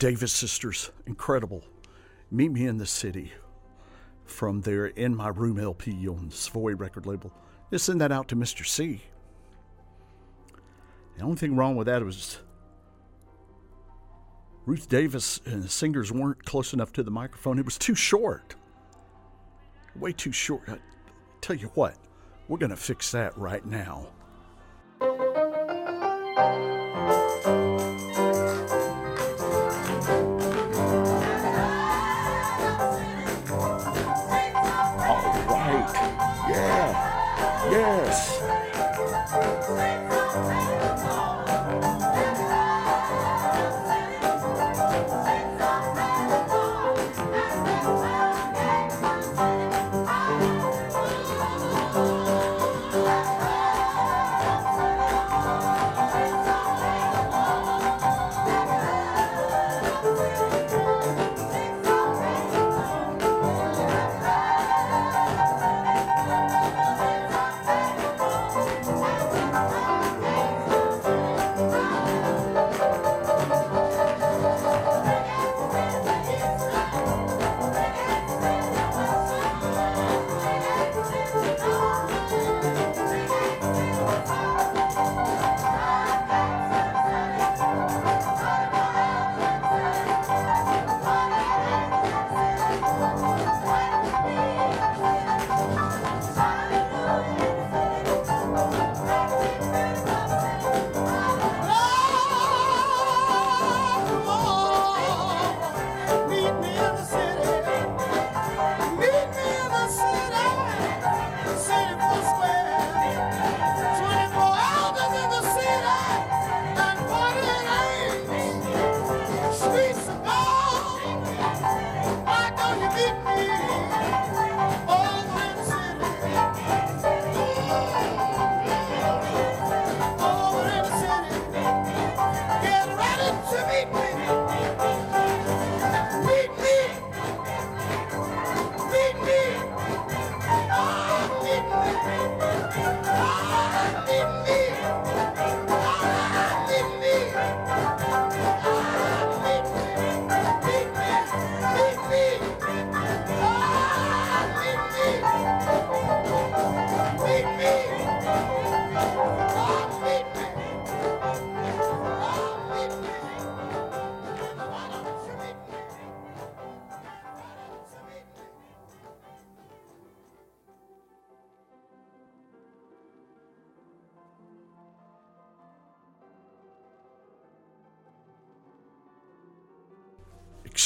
Davis sisters, incredible. Meet me in the city. From their In My Room LP on Savoy record label. Just send that out to Mr. C. The only thing wrong with that was Ruth Davis and the singers weren't close enough to the microphone. It was too short. Way too short. I tell you what, we're going to fix that right now.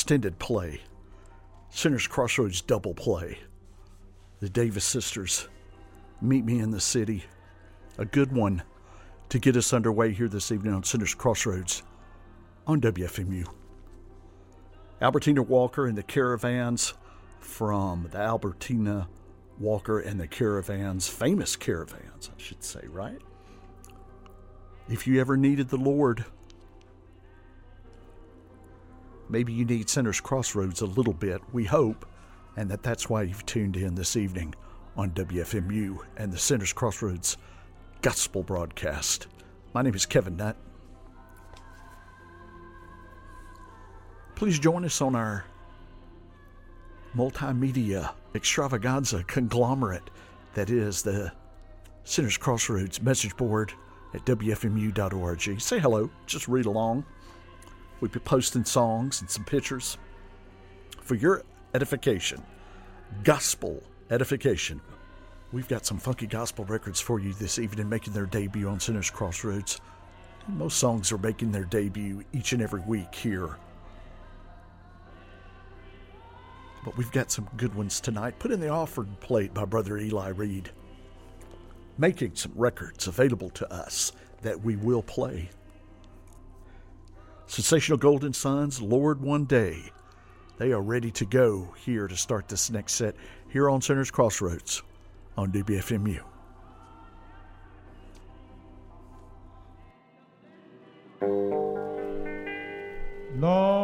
Extended play, Sinners Crossroads double play, the Davis sisters, Meet Me in the City, a good one to get us underway here this evening on Sinners Crossroads on WFMU. Albertina Walker and the Caravans from the Albertina Walker and the Caravans, famous Caravans, I should say, right? If you ever needed the Lord, Maybe you need Sinners Crossroads a little bit, we hope, and that that's why you've tuned in this evening on WFMU and the Sinners Crossroads Gospel broadcast. My name is Kevin Nutt. Please join us on our multimedia extravaganza conglomerate that is the Sinners Crossroads message board at WFMU.org. Say hello, just read along. We'll be posting songs and some pictures for your edification, gospel edification. We've got some funky gospel records for you this evening making their debut on Sinners Crossroads. Most songs are making their debut each and every week here. But we've got some good ones tonight. Put in the offered plate by Brother Eli Reed. Making some records available to us that we will play Sensational Golden Sons, Lord One Day. They are ready to go here to start this next set here on Sinner's Crossroads on WFMU. Lord,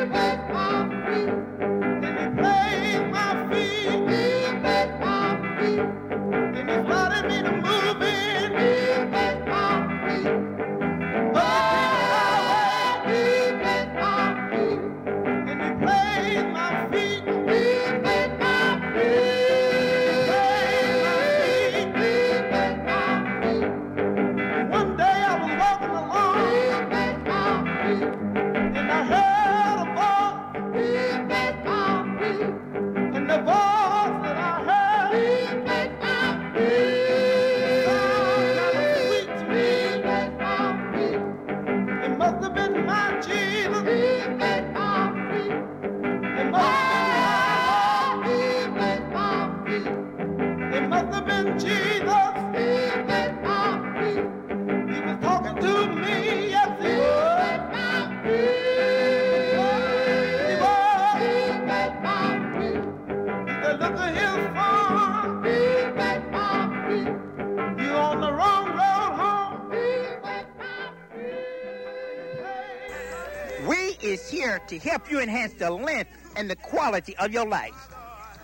help you enhance the length and the quality of your life.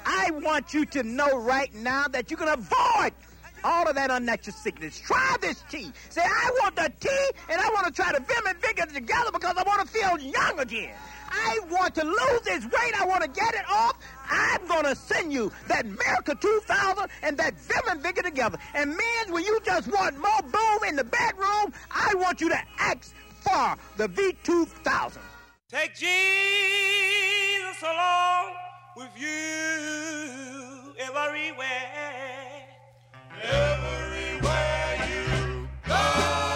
I want you to know right now that you can avoid all of that unnatural sickness. Try this tea. Say, I want the tea, and I want to try to vim and vigor together because I want to feel young again. I want to lose this weight. I want to get it off. I'm going to send you that Miracle 2000 and that Vim and Vigor together. And men, when you just want more boom in the bedroom, I want you to ask for the V2000. Take Jesus along with you everywhere. Everywhere you go.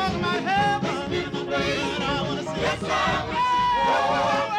talking about heaven. Yes, I want to see. Yes, I want to see.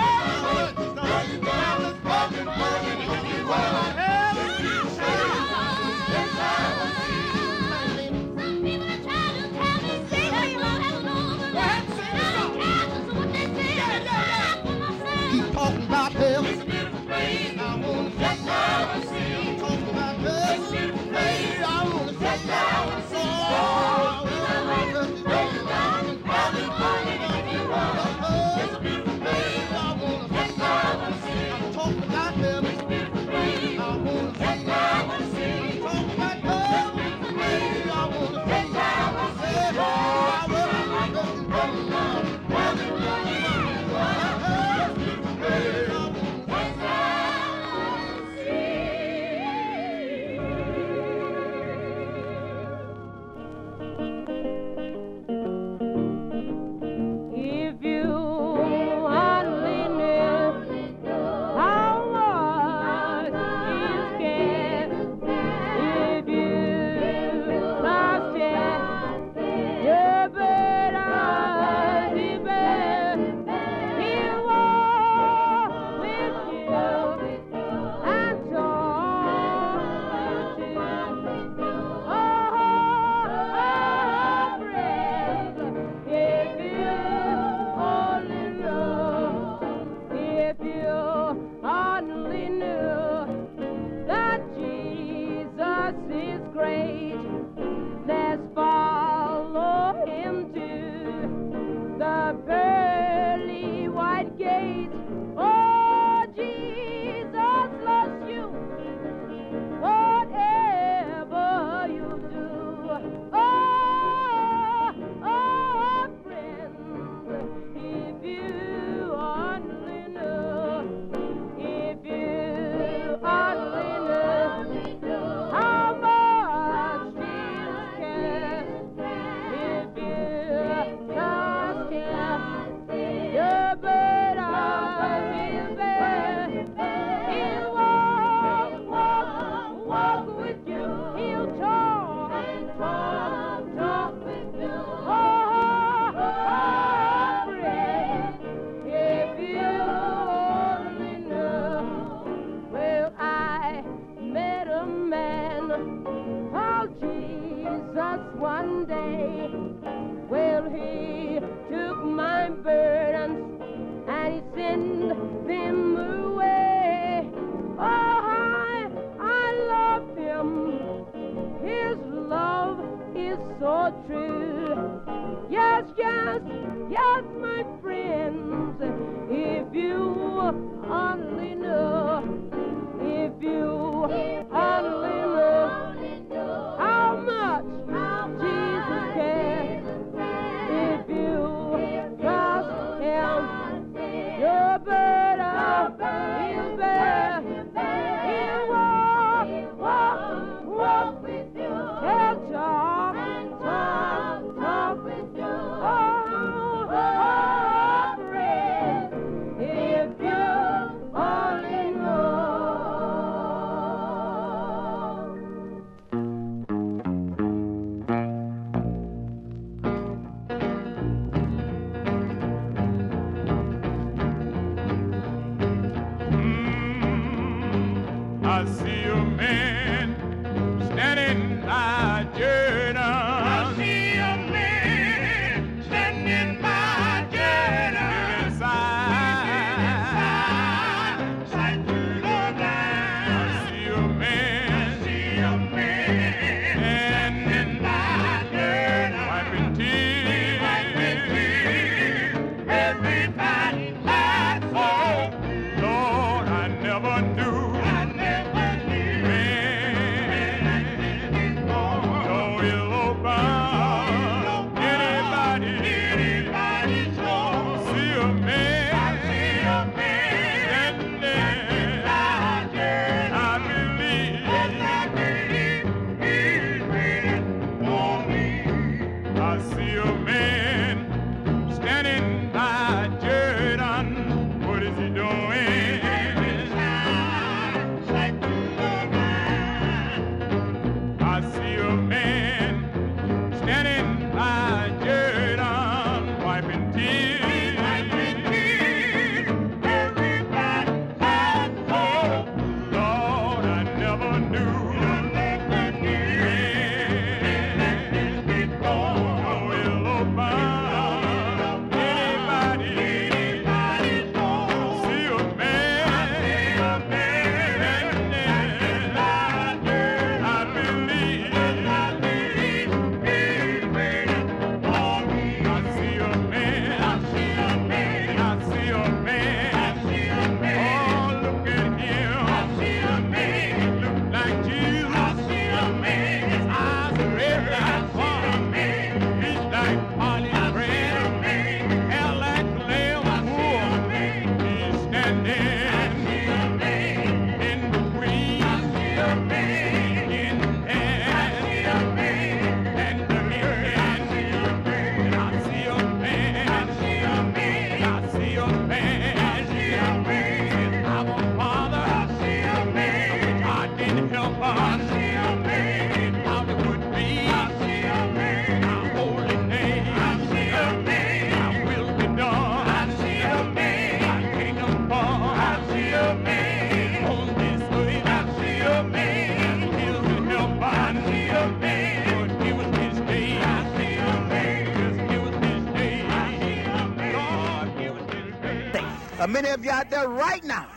There right now,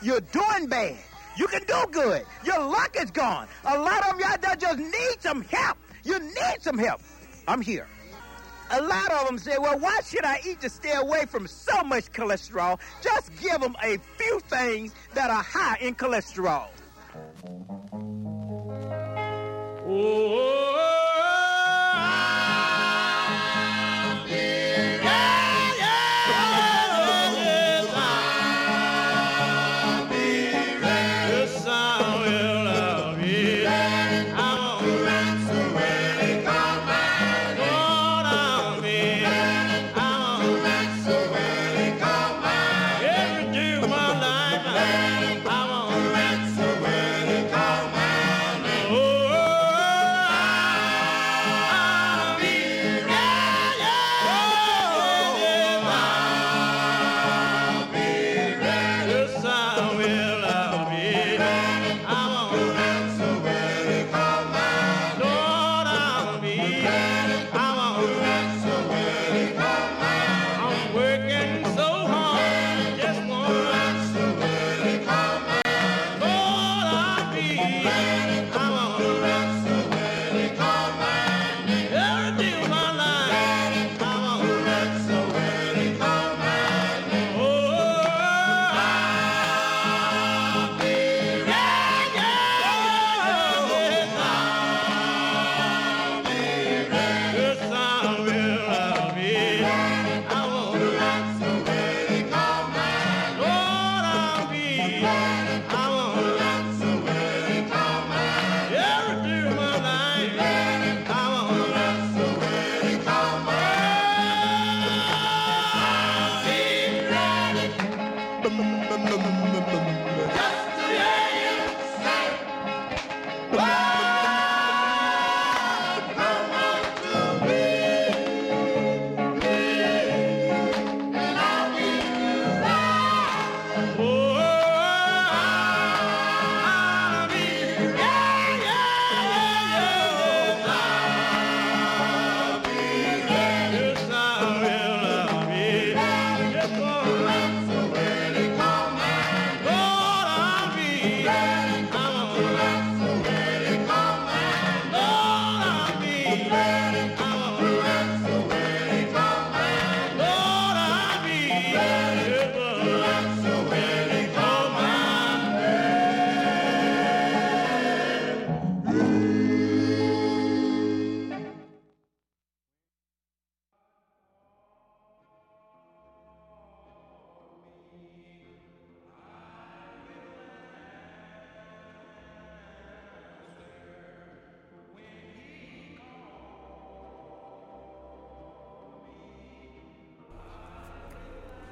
you're doing bad. You can do good. Your luck is gone. A lot of you out there just need some help. You need some help. I'm here. A lot of them say, well, why should I eat to stay away from so much cholesterol? Just give them a few things that are high in cholesterol.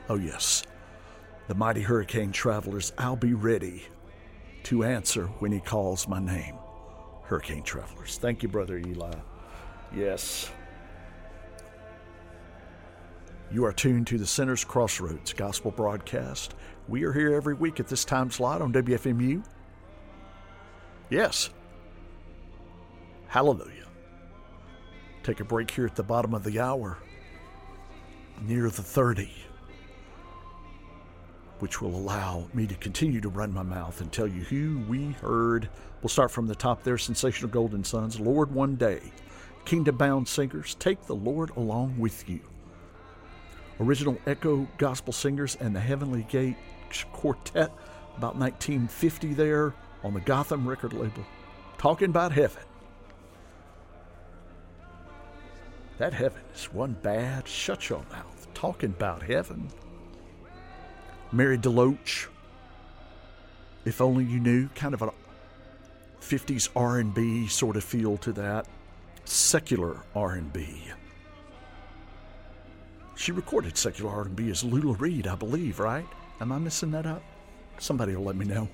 Oh, yes. The mighty hurricane travelers, I'll be ready to answer when he calls my name. Hurricane travelers. Thank you, Brother Eli. Yes. You are tuned to the Sinner's Crossroads Gospel Broadcast. We are here every week at this time slot on WFMU. Yes. Hallelujah. Take a break here at the bottom of the hour, near the 30 which will allow me to continue to run my mouth and tell you who we heard. We'll start from the top there Sensational Golden Sons, Lord One Day, Kingdom Bound Singers, Take the Lord Along with You. Original Echo Gospel Singers and the Heavenly Gate Quartet, about 1950 there on the Gotham record label, talking about heaven. That heaven is one bad, shut your mouth, talking about heaven. Mary Deloatch, if only you knew, kind of a 50s R&B sort of feel to that, secular R&B. She recorded secular R&B as Lula Reed, I believe, right? Am I missing that up? Somebody will let me know.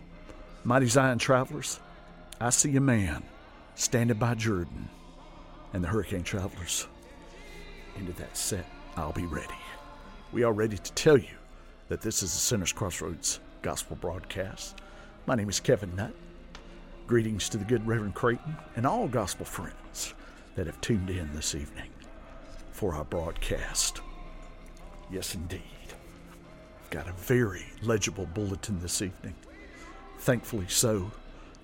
Mighty Zion Travelers, I see a man standing by Jordan, and the Hurricane Travelers. Into that set, I'll be ready. We are ready to tell you that this is the Sinner's Crossroads Gospel broadcast. My name is Kevin Nutt. Greetings to the good Reverend Creighton and all gospel friends that have tuned in this evening for our broadcast. Yes, indeed. I've got a very legible bulletin this evening. Thankfully, so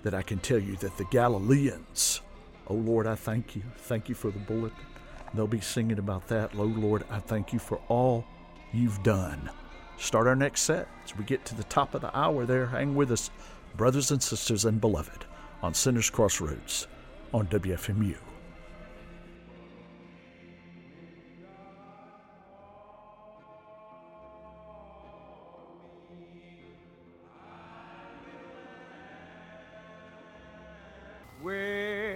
that I can tell you that the Galileans, oh Lord, I thank you. Thank you for the bulletin. They'll be singing about that. Oh Lord, I thank you for all you've done start our next set as we get to the top of the hour there. Hang with us, brothers and sisters and beloved, on Sinner's Crossroads on WFMU. Where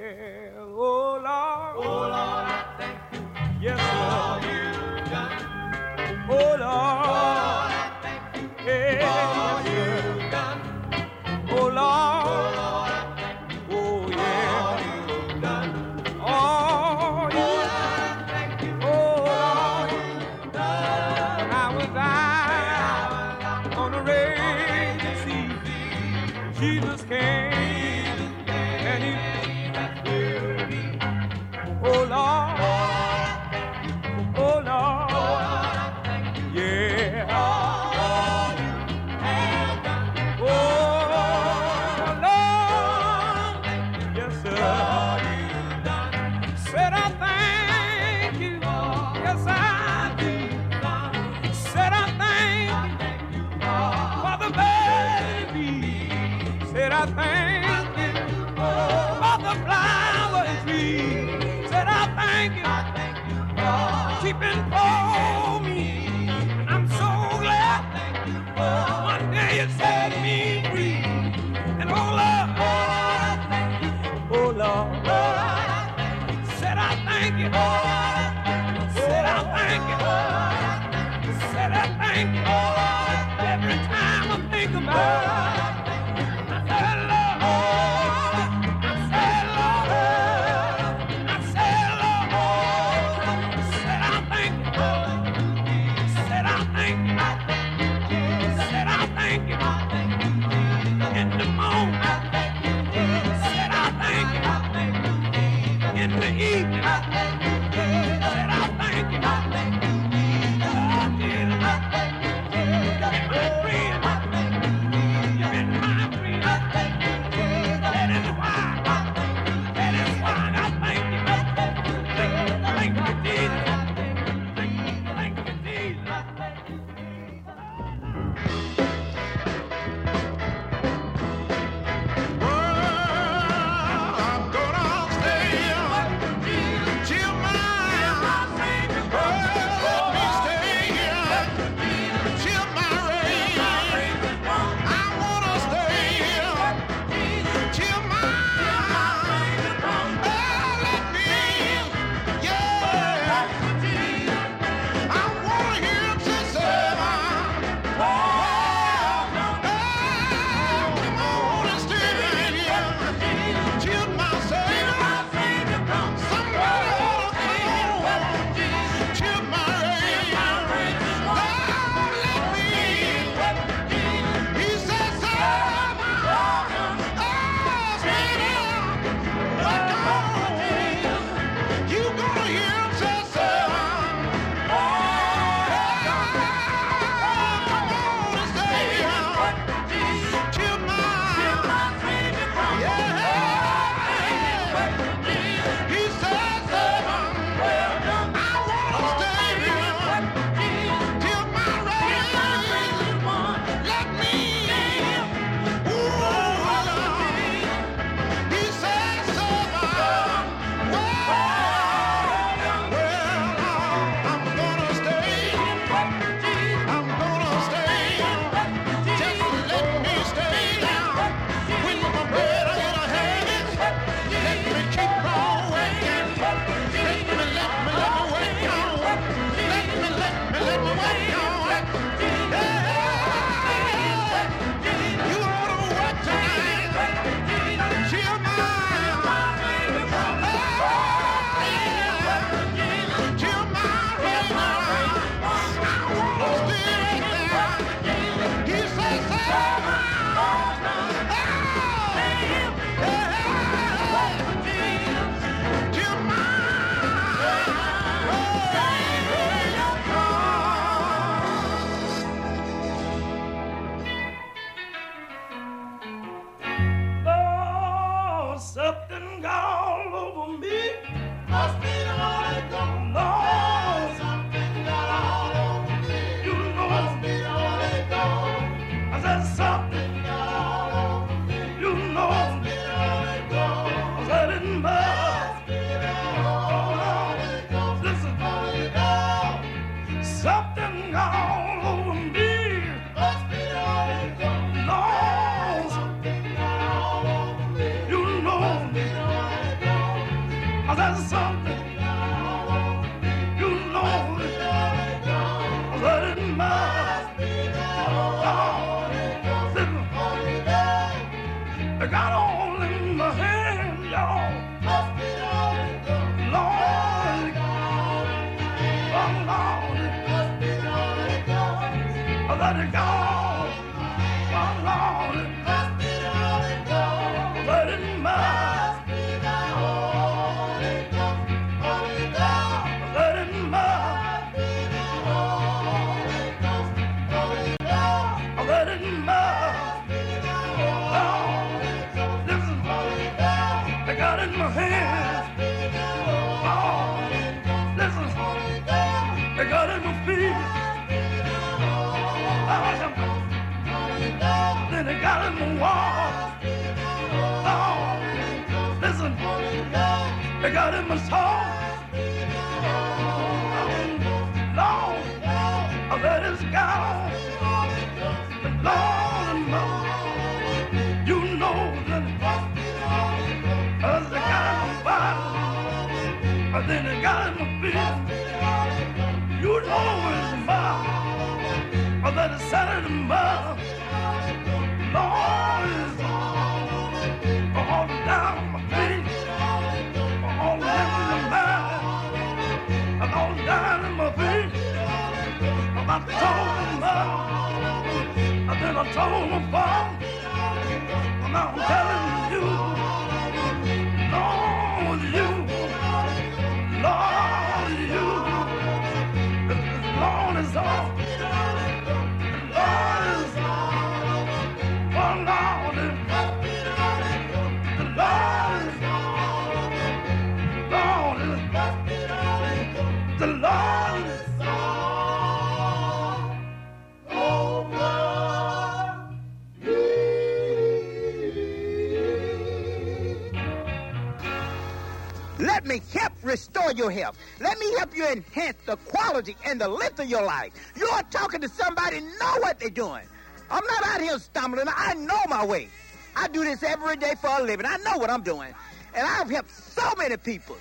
your health. Let me help you enhance the quality and the length of your life. You are talking to somebody know what they're doing. I'm not out here stumbling. I know my way. I do this every day for a living. I know what I'm doing. And I've helped so many people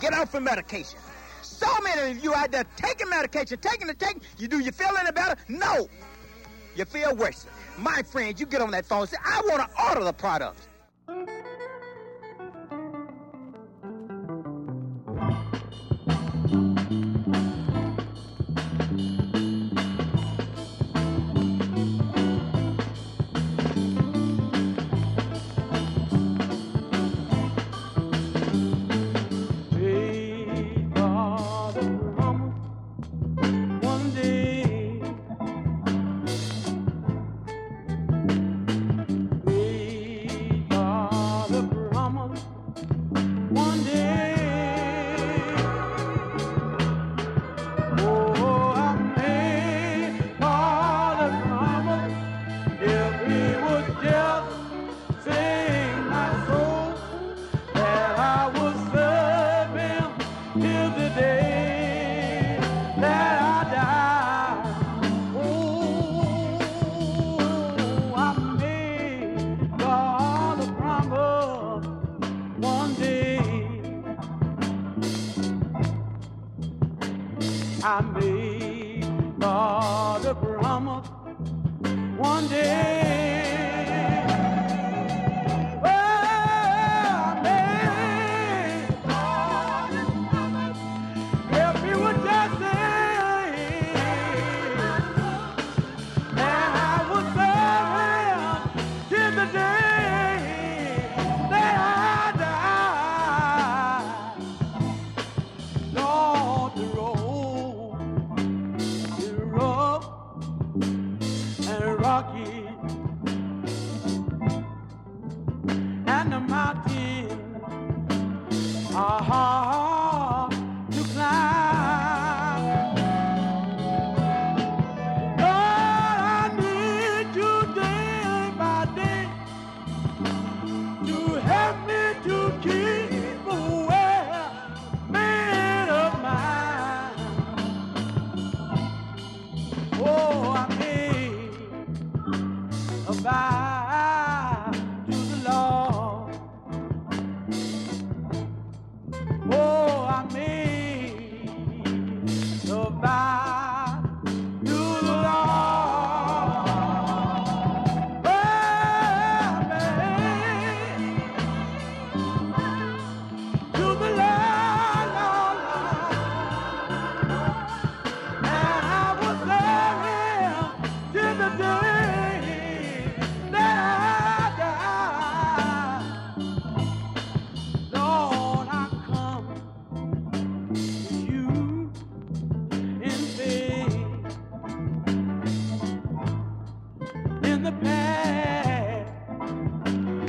get off of medication. So many of you out there taking medication, taking it, taking. You do you feel any better? No. You feel worse. My friends, you get on that phone and say, I want to order the product.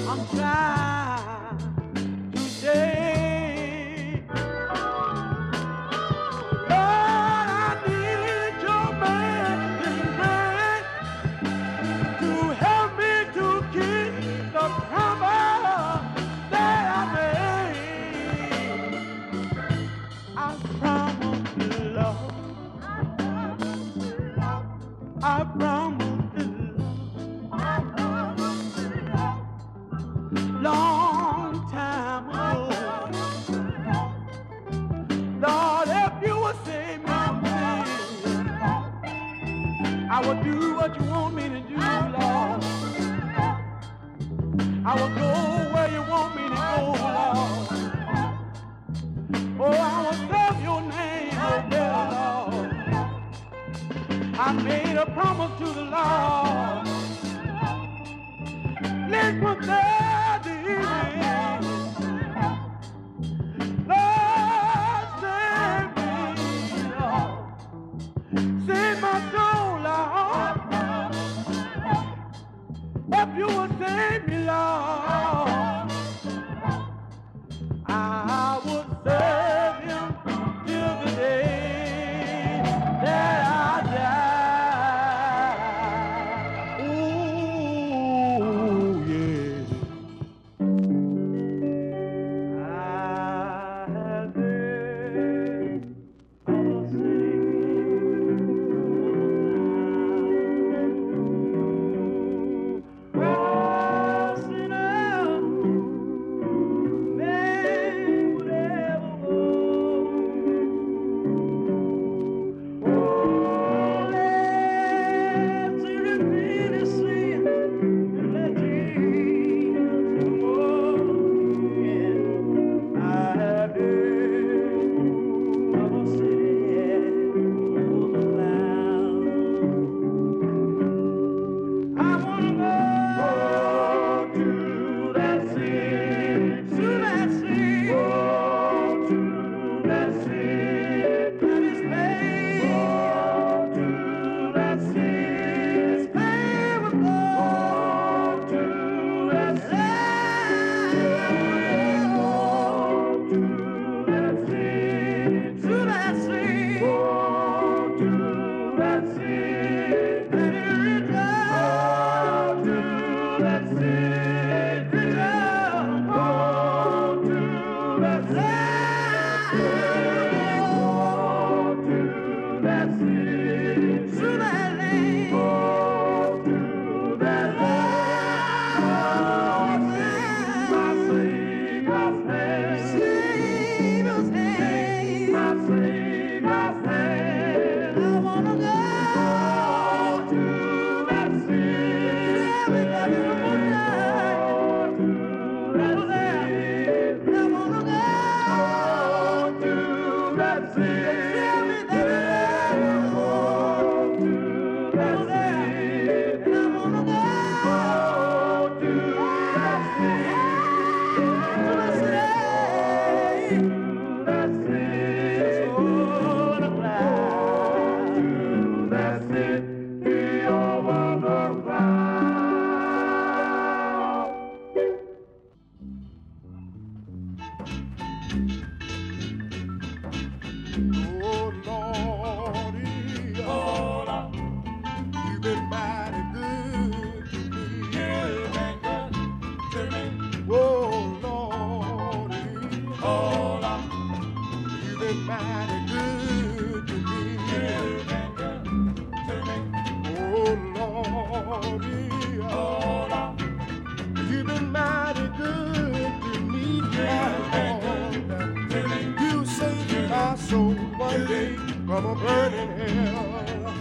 I'm trying. from a burning hell.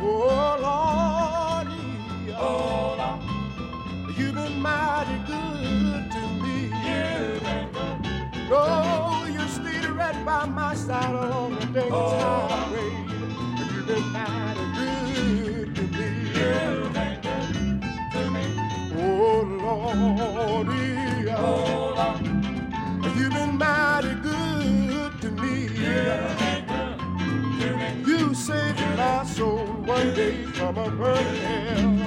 Oh Lordy, oh Lord, you've been mighty good to me. You've been good. Oh, you stayed right by my side all the day. Oh, from a burning hell.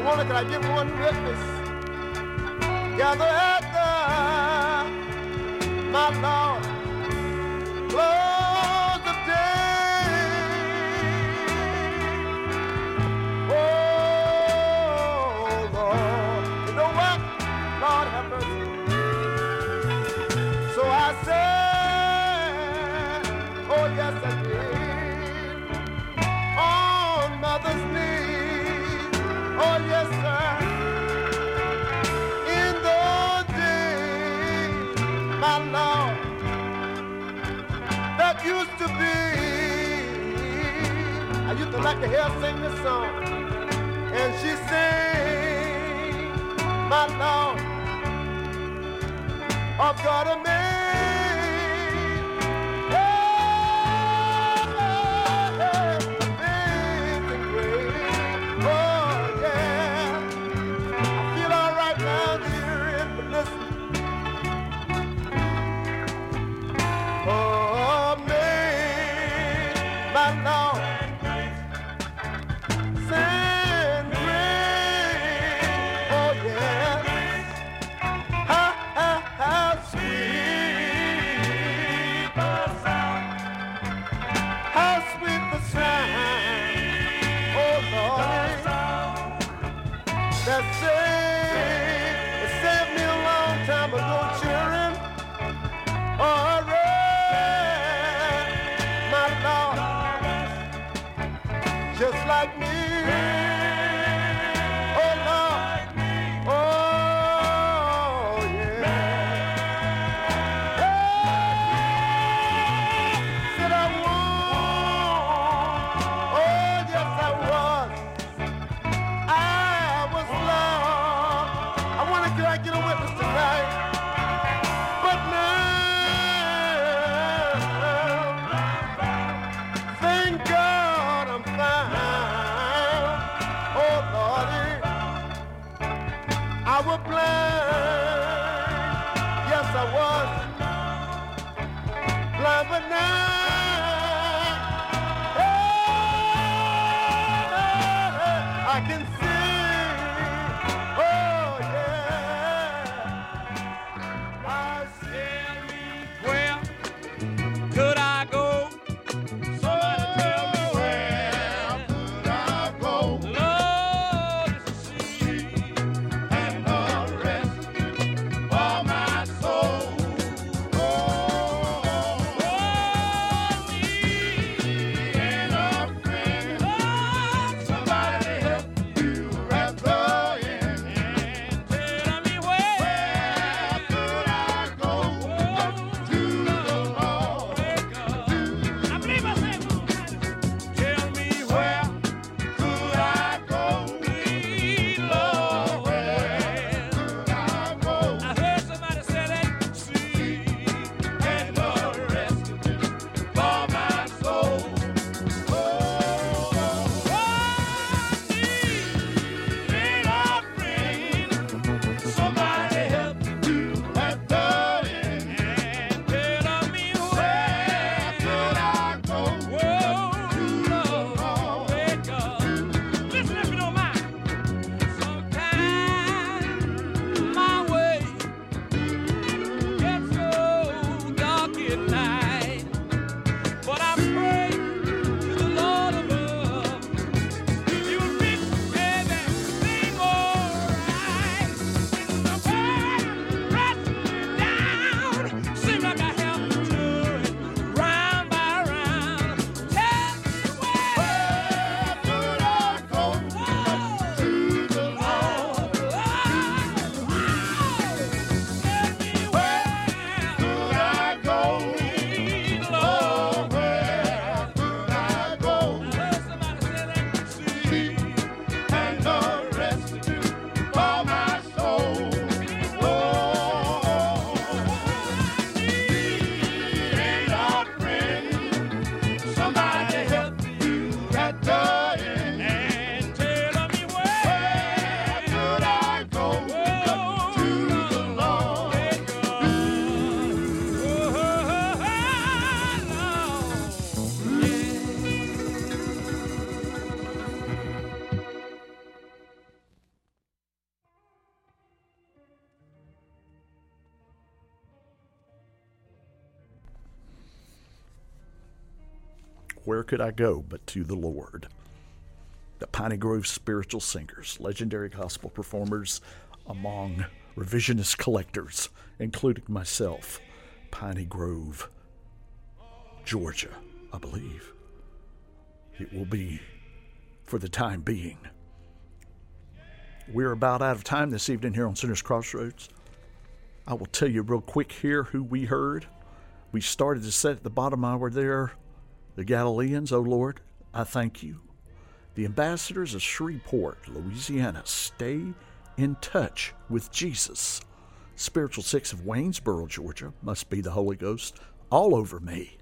I wonder can I give one witness? Gather at uh, the, my Lord. Lord like to hear her sing this song. And she sings, my love. I've got a could I go but to the Lord? The Piney Grove Spiritual Singers, legendary gospel performers among revisionist collectors, including myself, Piney Grove, Georgia, I believe. It will be for the time being. We're about out of time this evening here on Sinner's Crossroads. I will tell you real quick here who we heard. We started to set at the bottom hour there the Galileans, oh Lord, I thank you. The ambassadors of Shreveport, Louisiana, stay in touch with Jesus. Spiritual Six of Waynesboro, Georgia, must be the Holy Ghost all over me.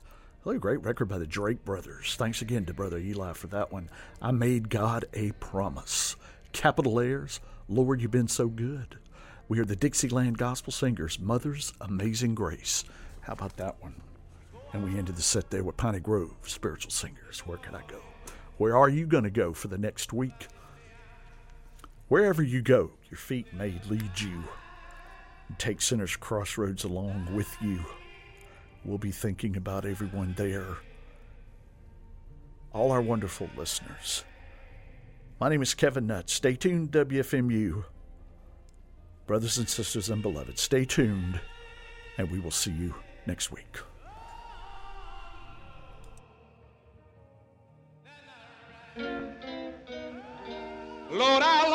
A great record by the Drake brothers. Thanks again to Brother Eli for that one. I made God a promise. Capitalaires, Lord, you've been so good. We are the Dixieland Gospel Singers, Mother's Amazing Grace. How about that one? And we ended the set there with Piney Grove, Spiritual Singers. Where can I go? Where are you going to go for the next week? Wherever you go, your feet may lead you. And take Sinner's Crossroads along with you. We'll be thinking about everyone there. All our wonderful listeners. My name is Kevin Nutt. Stay tuned, WFMU. Brothers and sisters and beloved, stay tuned, and we will see you next week. Lord, how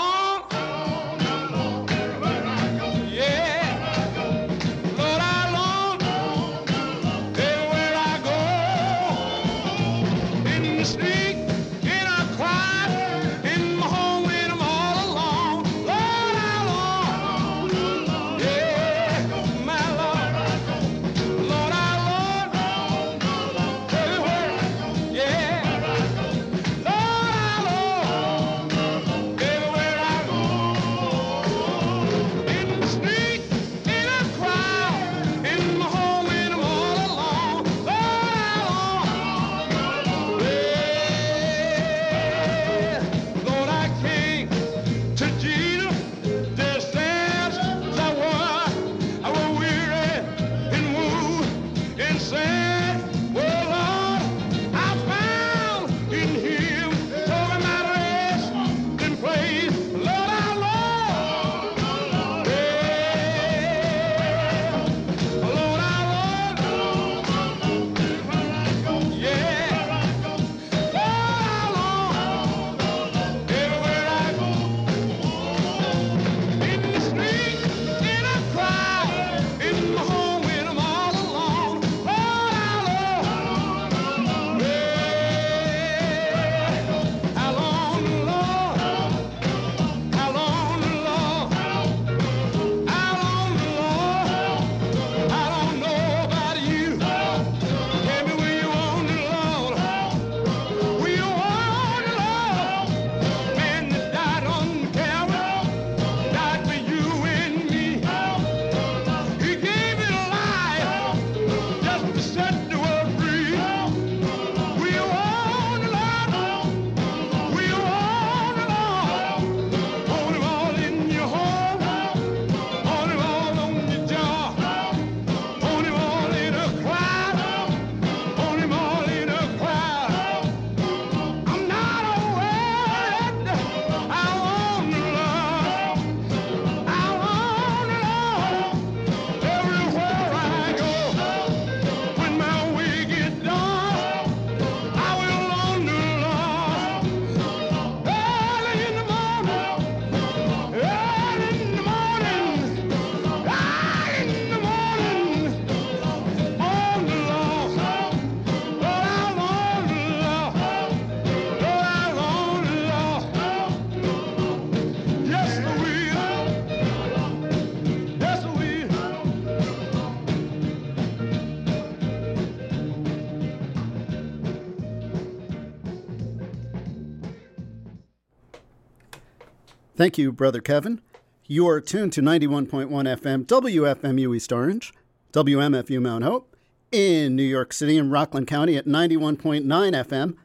Thank you, Brother Kevin. You are tuned to 91.1 FM WFMU East Orange, WMFU Mount Hope, in New York City and Rockland County at 91.9 FM,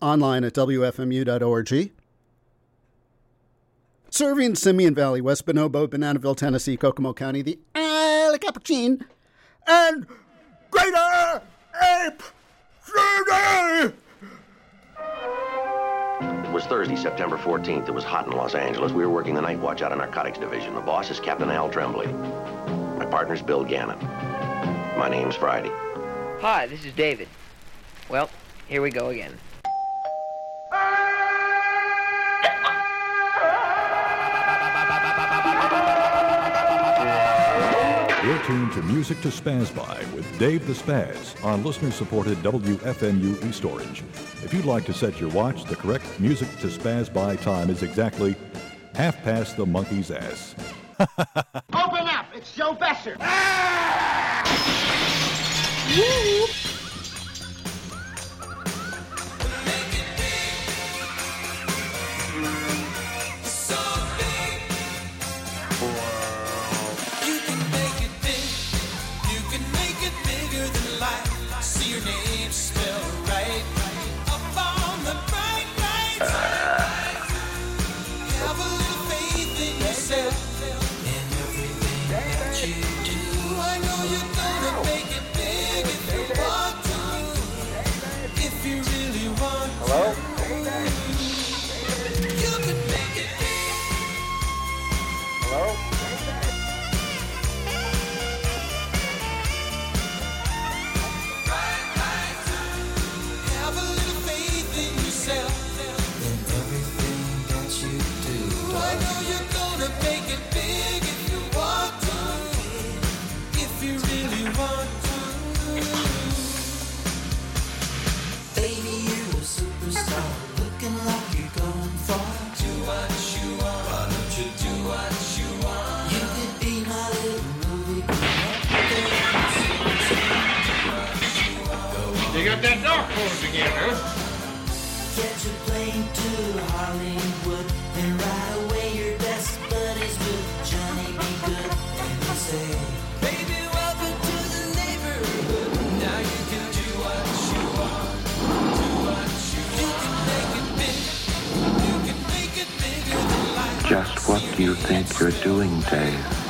online at WFMU.org. Serving Simeon Valley, West Bonobo, Bananaville, Tennessee, Kokomo County, the Isle Capuchin, and Greater Ape It was Thursday, September 14th. It was hot in Los Angeles. We were working the night watch out of Narcotics Division. The boss is Captain Al Tremblay. My partner's Bill Gannon. My name's Friday. Hi, this is David. Well, here we go again. You're tuned to Music to Spaz By with Dave the Spaz on listener-supported WFMU East Orange. If you'd like to set your watch, the correct Music to Spaz By time is exactly half past the monkey's ass. Open up! It's Joe Besser! Ah! You Catch a plane to Hollywood, and away your best buddies with Johnny B. Goode. And say. Just what do you think you're doing? Dave,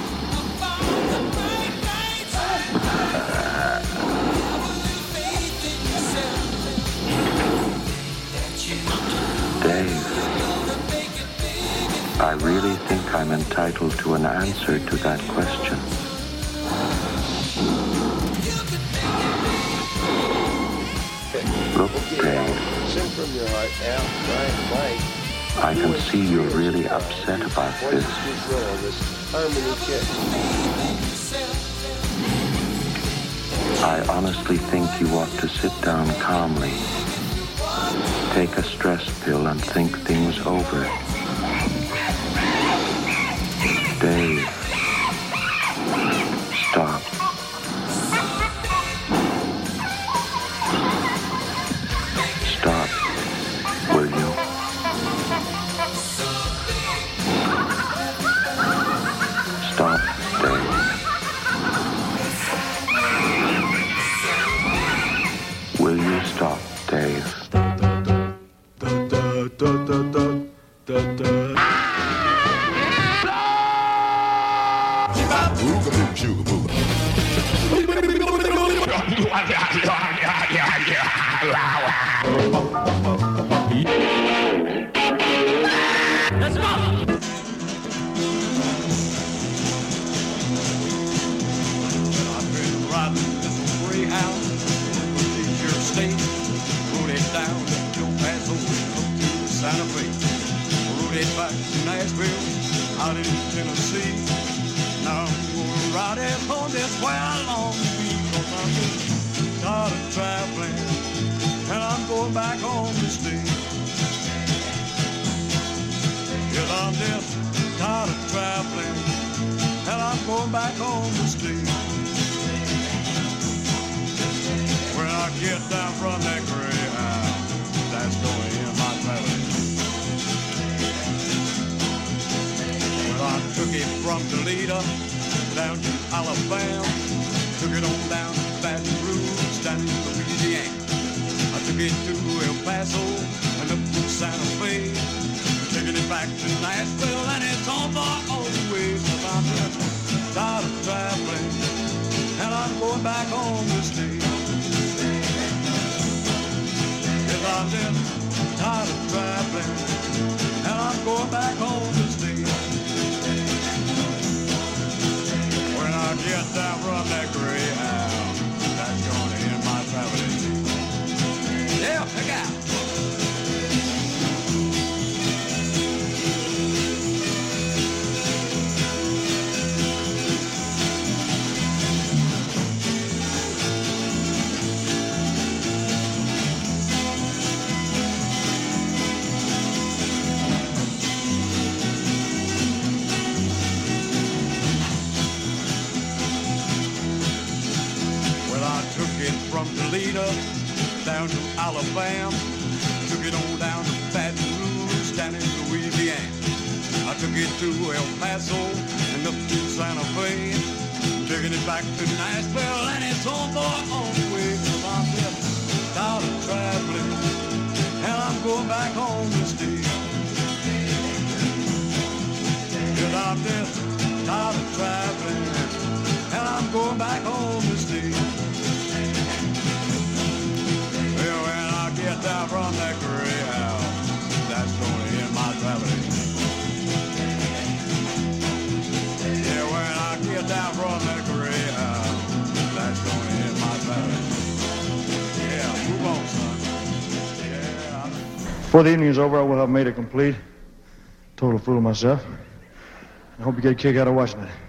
really think I'm entitled to an answer to that question. Look, Dave. I can see you're really upset about this. I honestly think you ought to sit down calmly, take a stress pill, and think things over. to Nashville and it's on my own way. I'm tired of traveling and I'm going back home to stay. If I'm just tired of traveling and I'm going back home to stay. When I get that roughneck rehab, that's gonna end my traveling. Yeah, look out. Toledo down to Alabama. Took it on down to Baton Rouge, down in Louisiana. I took it to El Paso and up to Santa Fe. Taking it back to Nashville and it's on boy on the way. Cause I'm just tired of traveling and I'm going back home to stay. Cause I'm tired of traveling and I'm going back home to stay. Down from that Greyhound, that's end my traveling. Yeah, when I get down from that Greyhound, that's end my traveling. Yeah, move on, son. Yeah. Before the evening is over, I will have made it complete. Total fool of myself. I hope you get a kick out of watching it.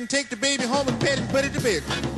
Getting, take the baby home and pet and put it to bed.